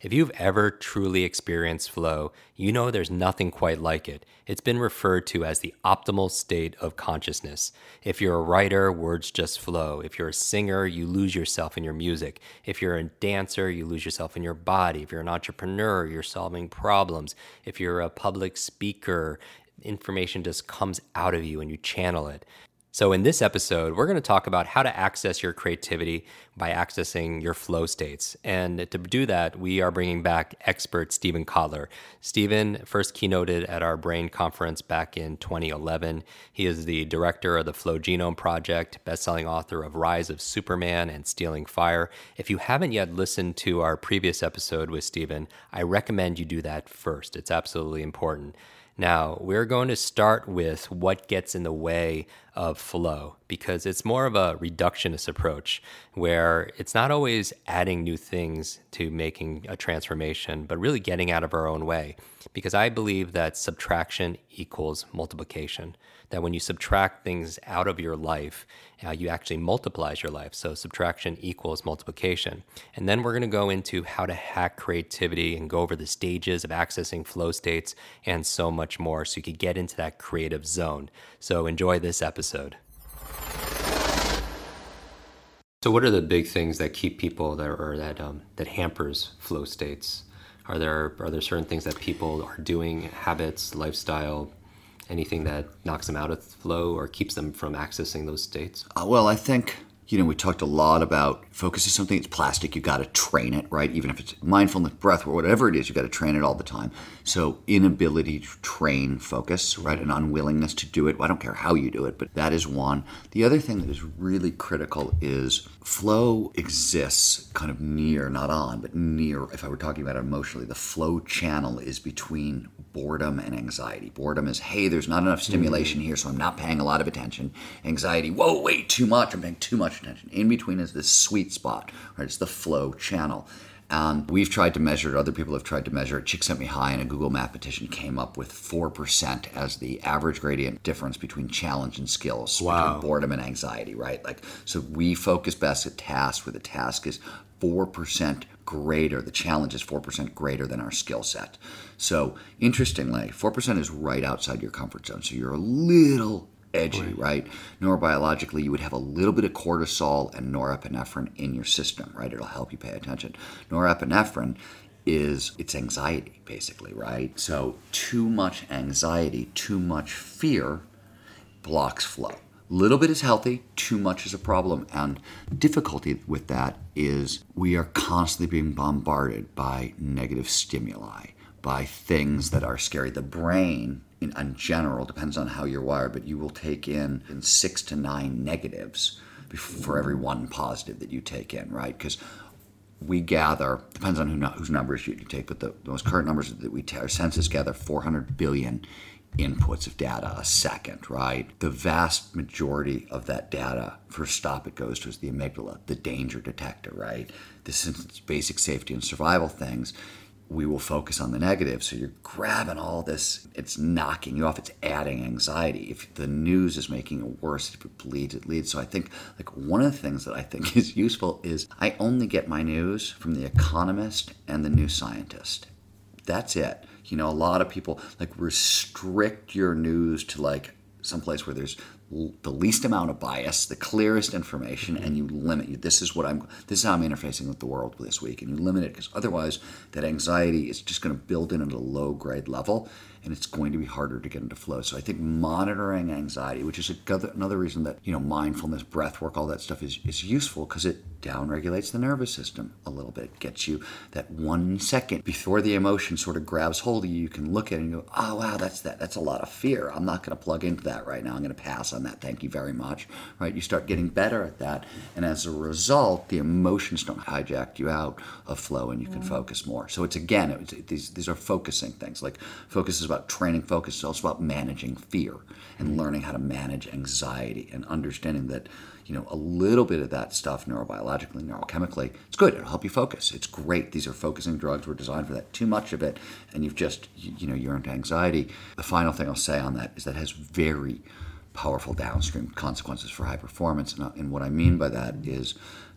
If you've ever truly experienced flow, you know there's nothing quite like it. It's been referred to as the optimal state of consciousness. If you're a writer, words just flow. If you're a singer, you lose yourself in your music. If you're a dancer, you lose yourself in your body. If you're an entrepreneur, you're solving problems. If you're a public speaker, information just comes out of you and you channel it. So, in this episode, we're going to talk about how to access your creativity by accessing your flow states. And to do that, we are bringing back expert Steven Kotler. Steven first keynoted at our Brain conference back in 2011. He is the director of the Flow Genome Project, best-selling author of Rise of Superman and Stealing Fire. If you haven't yet listened to our previous episode with Steven, I recommend you do that first. It's absolutely important. Now, we're going to start with what gets in the way of flow because it's more of a reductionist approach where it's not always adding new things to making a transformation, but really getting out of our own way. Because I believe that subtraction equals multiplication that when you subtract things out of your life, uh, you actually multiplies your life. So subtraction equals multiplication. And then we're going to go into how to hack creativity and go over the stages of accessing flow states and so much more so you could get into that creative zone. So enjoy this episode. So, what are the big things that keep people that or that um, that hampers flow states? Are there are there certain things that people are doing, habits, lifestyle, anything that knocks them out of flow or keeps them from accessing those states? Uh, well, I think you know we talked a lot about focus is something that's plastic. You got to train it, right? Even if it's mindfulness, breath, or whatever it is, you got to train it all the time. So inability to train focus, right, an unwillingness to do it. I don't care how you do it, but that is one. The other thing that is really critical is flow exists kind of near, not on, but near. If I were talking about it emotionally, the flow channel is between boredom and anxiety. Boredom is, hey, there's not enough mm-hmm. stimulation here, so I'm not paying a lot of attention. Anxiety, whoa, wait, too much, I'm paying too much attention. In between is this sweet spot, right? It's the flow channel. And we've tried to measure it, other people have tried to measure it. Csikszentmihalyi and a Google Mathematician came up with 4% as the average gradient difference between challenge and skills, Wow. between boredom and anxiety, right? Like, so we focus best at tasks where the task is 4% greater, the challenge is 4% greater than our skill set. So, interestingly, 4% is right outside your comfort zone. So, you're a little edgy, right? Neurobiologically, you would have a little bit of cortisol and norepinephrine in your system, right? It'll help you pay attention. Norepinephrine is it's anxiety basically, right? So too much anxiety, too much fear blocks flow. Little bit is healthy, too much is a problem. And difficulty with that is we are constantly being bombarded by negative stimuli, by things that are scary. The brain, in, in general, depends on how you're wired, but you will take in, in six to nine negatives for every one positive that you take in, right? Because we gather depends on who, whose numbers you, take, but the, the most current numbers that we ta- our census gather 400 billion inputs of data a second, right? The vast majority of that data, first stop it goes to is the amygdala, the danger detector, right? This is basic safety and survival things. We will focus on the negative. So you're grabbing all this, it's knocking you off, it's adding anxiety. If the news is making it worse, if it bleeds, it leads. So I think like one of the things that I think is useful is I only get my news from the economist and the new scientist that's it. You know, a lot of people like restrict your news to like someplace where there's the least amount of bias, the clearest information, and you limit you. This is what I'm. This is how I'm interfacing with the world this week, and you limit it because otherwise, that anxiety is just going to build in at a low grade level, and it's going to be harder to get into flow. So I think monitoring anxiety, which is another reason that you know mindfulness, breath work, all that stuff is is useful because it downregulates the nervous system a little bit. It gets you that one second before the emotion sort of grabs hold of you. You can look at it and go, "Oh wow, that's that. That's a lot of fear. I'm not going to plug into that right now. I'm going to pass on that. Thank you very much. Right? You start getting better at that. And as a result, the emotions don't hijack you out of flow and you can mm. focus more. So it's again, it's, these, these are focusing things. Like focus is about training focus, it's also about managing fear and mm. learning how to manage anxiety and understanding that you know, a little bit of that stuff neurobiologically, neurochemically, it's good. It'll help you focus. It's great. These are focusing drugs. We're designed for that. Too much of it, and you've just, you know, you're into anxiety. The final thing I'll say on that is that has very powerful downstream consequences for high performance. And, uh, and what I mean by that is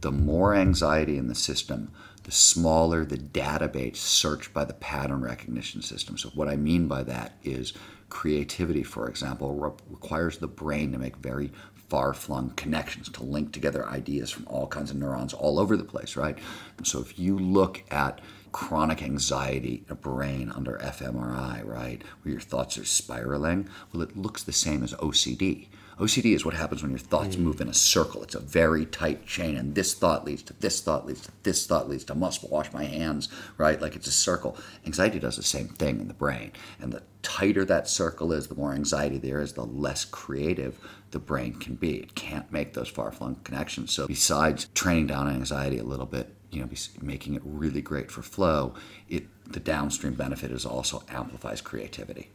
the more anxiety in the system, the smaller the database searched by the pattern recognition system. So, what I mean by that is creativity, for example, re- requires the brain to make very far flung connections to link together ideas from all kinds of neurons all over the place, right? So if you look at chronic anxiety in a brain under fMRI, right, where your thoughts are spiraling, well, it looks the same as OCD. OCD is what happens when your thoughts mm. move in a circle. It's a very tight chain, and this thought leads to this thought leads to this thought leads to must wash my hands, right? Like it's a circle. Anxiety does the same thing in the brain, and the tighter that circle is, the more anxiety there is, the less creative the brain can be. It can't make those far flung connections. So, besides training down anxiety a little bit, you know, making it really great for flow, it the downstream benefit is also amplifies creativity.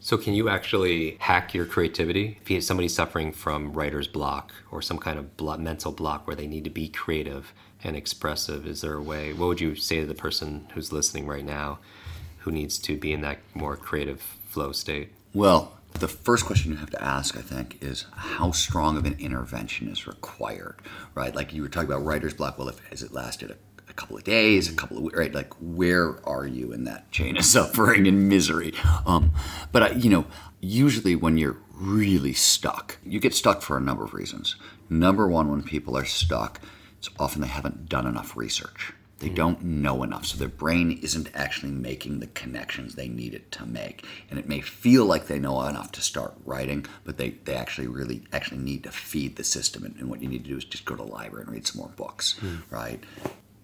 So, can you actually hack your creativity? If somebody's suffering from writer's block or some kind of block, mental block where they need to be creative and expressive, is there a way? What would you say to the person who's listening right now who needs to be in that more creative flow state? Well, the first question you have to ask, I think, is how strong of an intervention is required, right? Like you were talking about writer's block. Well, if has it lasted a, a couple of days, a couple of weeks, right? Like where are you in that chain of suffering and misery? Um, but I, you know, usually when you're really stuck, you get stuck for a number of reasons. Number one, when people are stuck, it's often they haven't done enough research. They don't know enough. So their brain isn't actually making the connections they need it to make. And it may feel like they know enough to start writing, but they, they actually really actually need to feed the system. And, and what you need to do is just go to the library and read some more books, mm. right?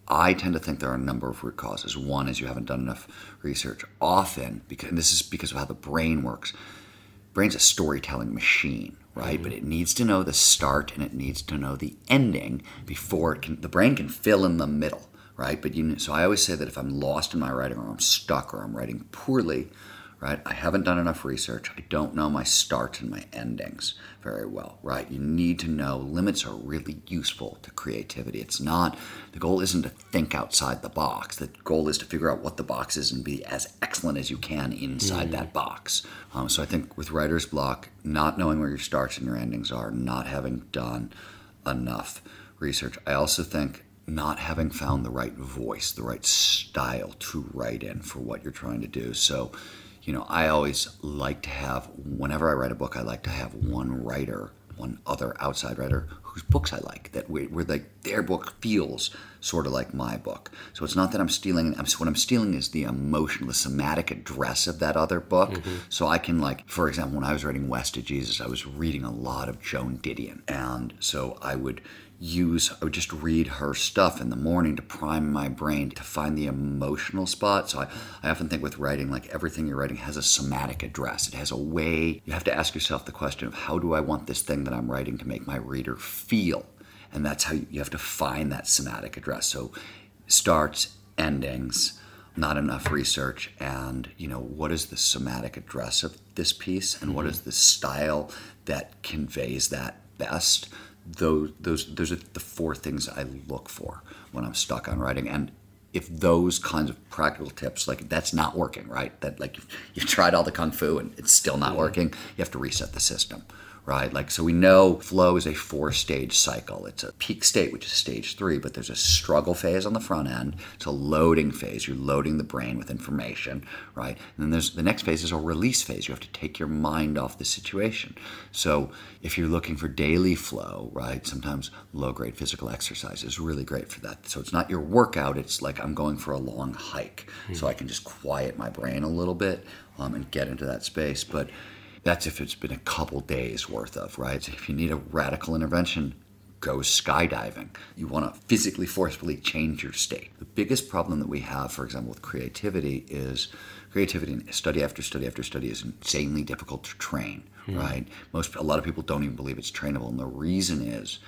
I tend to think there are a number of root causes. One is you haven't done enough research. Often, because and this is because of how the brain works. Brain's a storytelling machine, right? Mm-hmm. But it needs to know the start and it needs to know the ending before it can. The brain can fill in the middle right? But you, so I always say that if I'm lost in my writing or I'm stuck or I'm writing poorly, right? I haven't done enough research. I don't know my starts and my endings very well, right? You need to know limits are really useful to creativity. It's not, the goal isn't to think outside the box. The goal is to figure out what the box is and be as excellent as you can inside mm. that box. Um, so I think with writer's block, not knowing where your starts and your endings are, not having done enough research. I also think not having found the right voice, the right style to write in for what you're trying to do. So, you know, I always like to have, whenever I write a book, I like to have one writer, one other outside writer whose books I like, that we, are like their book feels sort of like my book. So it's not that I'm stealing. I'm, what I'm stealing is the emotional, the somatic address of that other book. Mm-hmm. So I can like, for example, when I was writing West of Jesus, I was reading a lot of Joan Didion, and so I would use I would just read her stuff in the morning to prime my brain to find the emotional spot. So I, I often think with writing, like everything you're writing has a somatic address. It has a way you have to ask yourself the question of how do I want this thing that I'm writing to make my reader feel? And that's how you, have to find that somatic address. So starts, endings, not enough research, and you know, what is the somatic address of this piece and what is mm-hmm. the style that conveys that best? those those those are the four things I look for when I'm stuck on writing. And if those kinds of practical tips, like that's not working, right? That like you've tried all the kung fu and it's still not working, you have to reset the system right? Like, so we know flow is a four stage cycle. It's a peak state, which is stage three, but there's a struggle phase on the front end. It's a loading phase. You're loading the brain with information, right? And then there's the next phase is a release phase. You have to take your mind off the situation. So if you're looking for daily flow, right, sometimes low grade physical exercise is really great for that. So it's not your workout, it's like I'm going for a long hike. Mm-hmm. So I can just quiet my brain a little bit um, and get into that space. But that's if it's been a couple days worth of, right? If you need a radical intervention, go skydiving. You want to physically, forcefully change your state. The biggest problem that we have, for example, with creativity is creativity and study after study after study is insanely difficult to train, hmm. right? Most a lot of people don't even believe it's trainable, and the reason is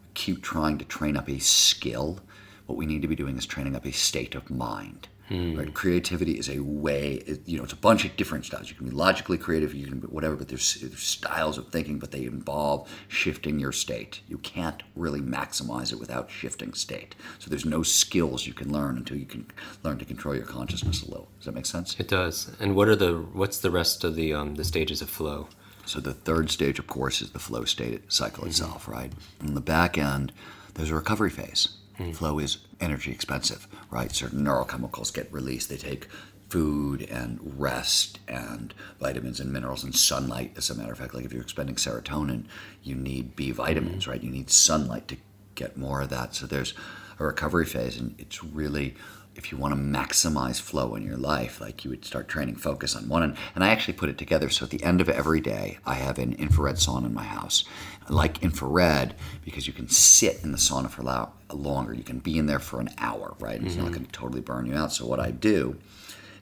we keep trying to train up a skill. What we need to be doing is training up a state of mind. Right? Creativity is a way, it- you know, it's a bunch of different styles. You can be logically creative, you can be whatever, but there's, there's styles of thinking, but they involve shifting your state. You can't really maximize it without shifting state. So there's no skills you can learn until you can learn to control your consciousness a little. Does that make sense? It does. And what are the what's the rest of the um, the stages of flow? So the third stage, of course, is the flow state cycle itself, right? On the back end, there's a recovery phase. Flow is energy expensive, right? Certain neurochemicals get released. They take food and rest and vitamins and minerals and sunlight. As a matter of fact, like if you're expending serotonin, you need B vitamins, mm. right? You need sunlight to get more of that. So there's a recovery phase, and it's really if you want to maximize flow in your life, like you would start training focus on one. And, and I actually put it together. So at the end of every day, I have an infrared sauna in my house. I like infrared because you can sit in the sauna for lo- longer. You can be in there for an hour, right? It's not mm-hmm. going to totally burn you out. So what I do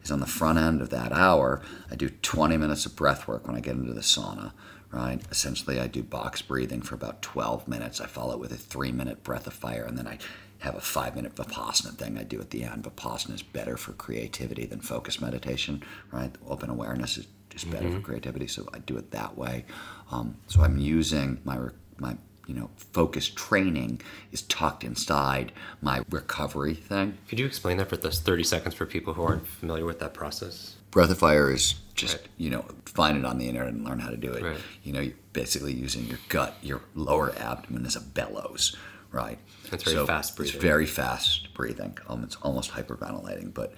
is on the front end of that hour, I do 20 minutes of breath work when I get into the sauna, right? Essentially, I do box breathing for about 12 minutes. I follow it with a three minute breath of fire, and then I have a five minute Vipassana thing I do at the end. Vipassana is better for creativity than focus meditation, right? Open awareness is, is better for creativity, so I do it that way. Um, so I'm using my, my you know, focus training is tucked inside my recovery thing. Could you explain that for those 30 seconds for people who aren't familiar with that process? Breath of Fire is just, Right. you know, find it on the internet and learn how to do it. Right. You know, you're basically using your gut, your lower abdomen as a bellows, right? That's very fast breathing. It's very fast breathing. Um, it's almost hyperventilating, but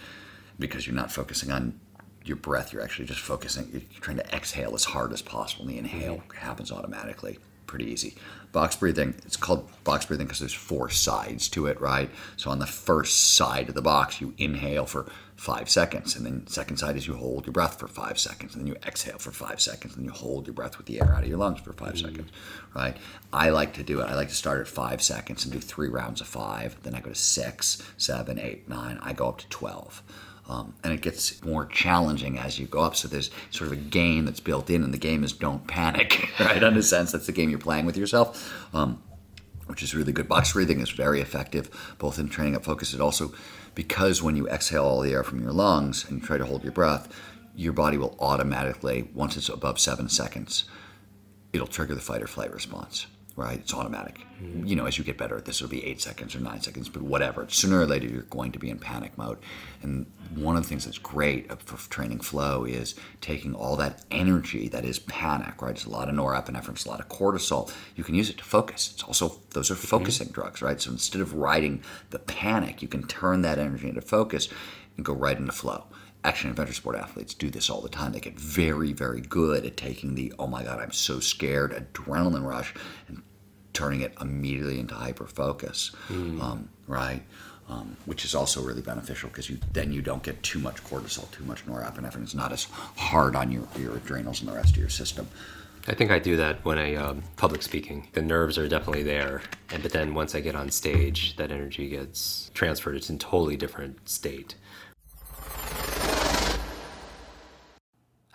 because you're not focusing on your breath, you're actually just focusing, you're trying to exhale as hard as possible. And the inhale Mm-hmm. happens automatically. Pretty easy. Box breathing, it's called box breathing because there's four sides to it, right? So on the first side of the box, you inhale for five seconds, and then second side is you hold your breath for five seconds, and then you exhale for five seconds, and you hold your breath with the air out of your lungs for 5 seconds, right? I like to do it. I like to start at five seconds and do three rounds of five. Then I go to six, seven, eight, nine. I go up to twelve. Um, and it gets more challenging as you go up. So there's sort of a game that's built in, and the game is don't panic, right? In a sense, that's the game you're playing with yourself, um, which is really good. Box breathing is very effective, both in training up focus and also because when you exhale all the air from your lungs and you try to hold your breath, your body will automatically, once it's above seven seconds, it'll trigger the fight or flight response. Right? It's automatic. Mm-hmm. You know, as you get better at this, it'll be eight seconds or nine seconds, but whatever. Sooner or later, you're going to be in panic mode. And one of the things that's great for training flow is taking all that energy that is panic, right? It's a lot of norepinephrine, it's a lot of cortisol. You can use it to focus. It's also, those are mm-hmm. focusing drugs, right? So instead of riding the panic, you can turn that energy into focus and go right into flow action adventure sport athletes do this all the time. They get very, very good at taking the oh my god, I'm so scared adrenaline rush and turning it immediately into hyper focus, um, right? Um, which is also really beneficial because you then you don't get too much cortisol, too much norepinephrine. It's not as hard on your, your adrenals and the rest of your system. I think I do that when I um, public speaking. The nerves are definitely there, and but then once I get on stage, that energy gets transferred. It's in a totally different state.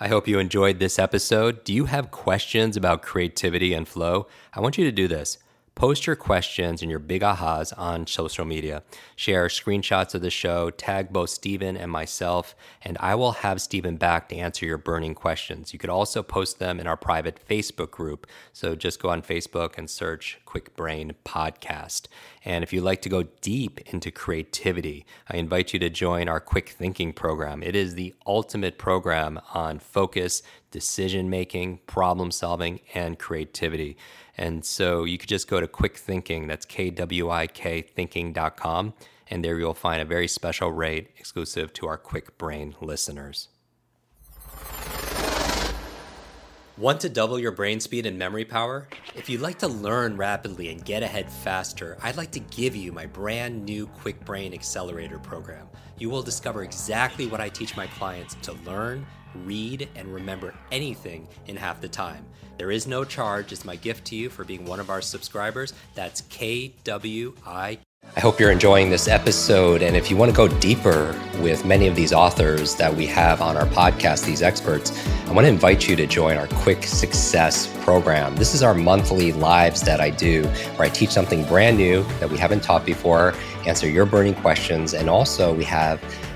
I hope you enjoyed this episode. Do you have questions about creativity and flow? I want you to do this. Post your questions and your big ahas on social media. Share screenshots of the show, tag both Steven and myself, and I will have Steven back to answer your burning questions. You could also post them in our private Facebook group. So just go on Facebook and search Kwik Brain Podcast. And if you'd like to go deep into creativity, I invite you to join our Kwik Thinking program. It is the ultimate program on focus, decision making, problem solving, and creativity. And so you could just go to Kwik Thinking, that's K W I K thinking.com, and there you'll find a very special rate exclusive to our Kwik Brain listeners. Want to double your brain speed and memory power? If you'd like to learn rapidly and get ahead faster, I'd like to give you my brand new Kwik Brain Accelerator program. You will discover exactly what I teach my clients to learn, read, and remember anything in half the time. There is no charge. It's my gift to you for being one of our subscribers. That's KWI I hope you're enjoying this episode. And if you want to go deeper with many of these authors that we have on our podcast, these experts, I want to invite you to join our Kwik Success program. This is our monthly lives that I do, where I teach something brand new that we haven't taught before, answer your burning questions, and also we have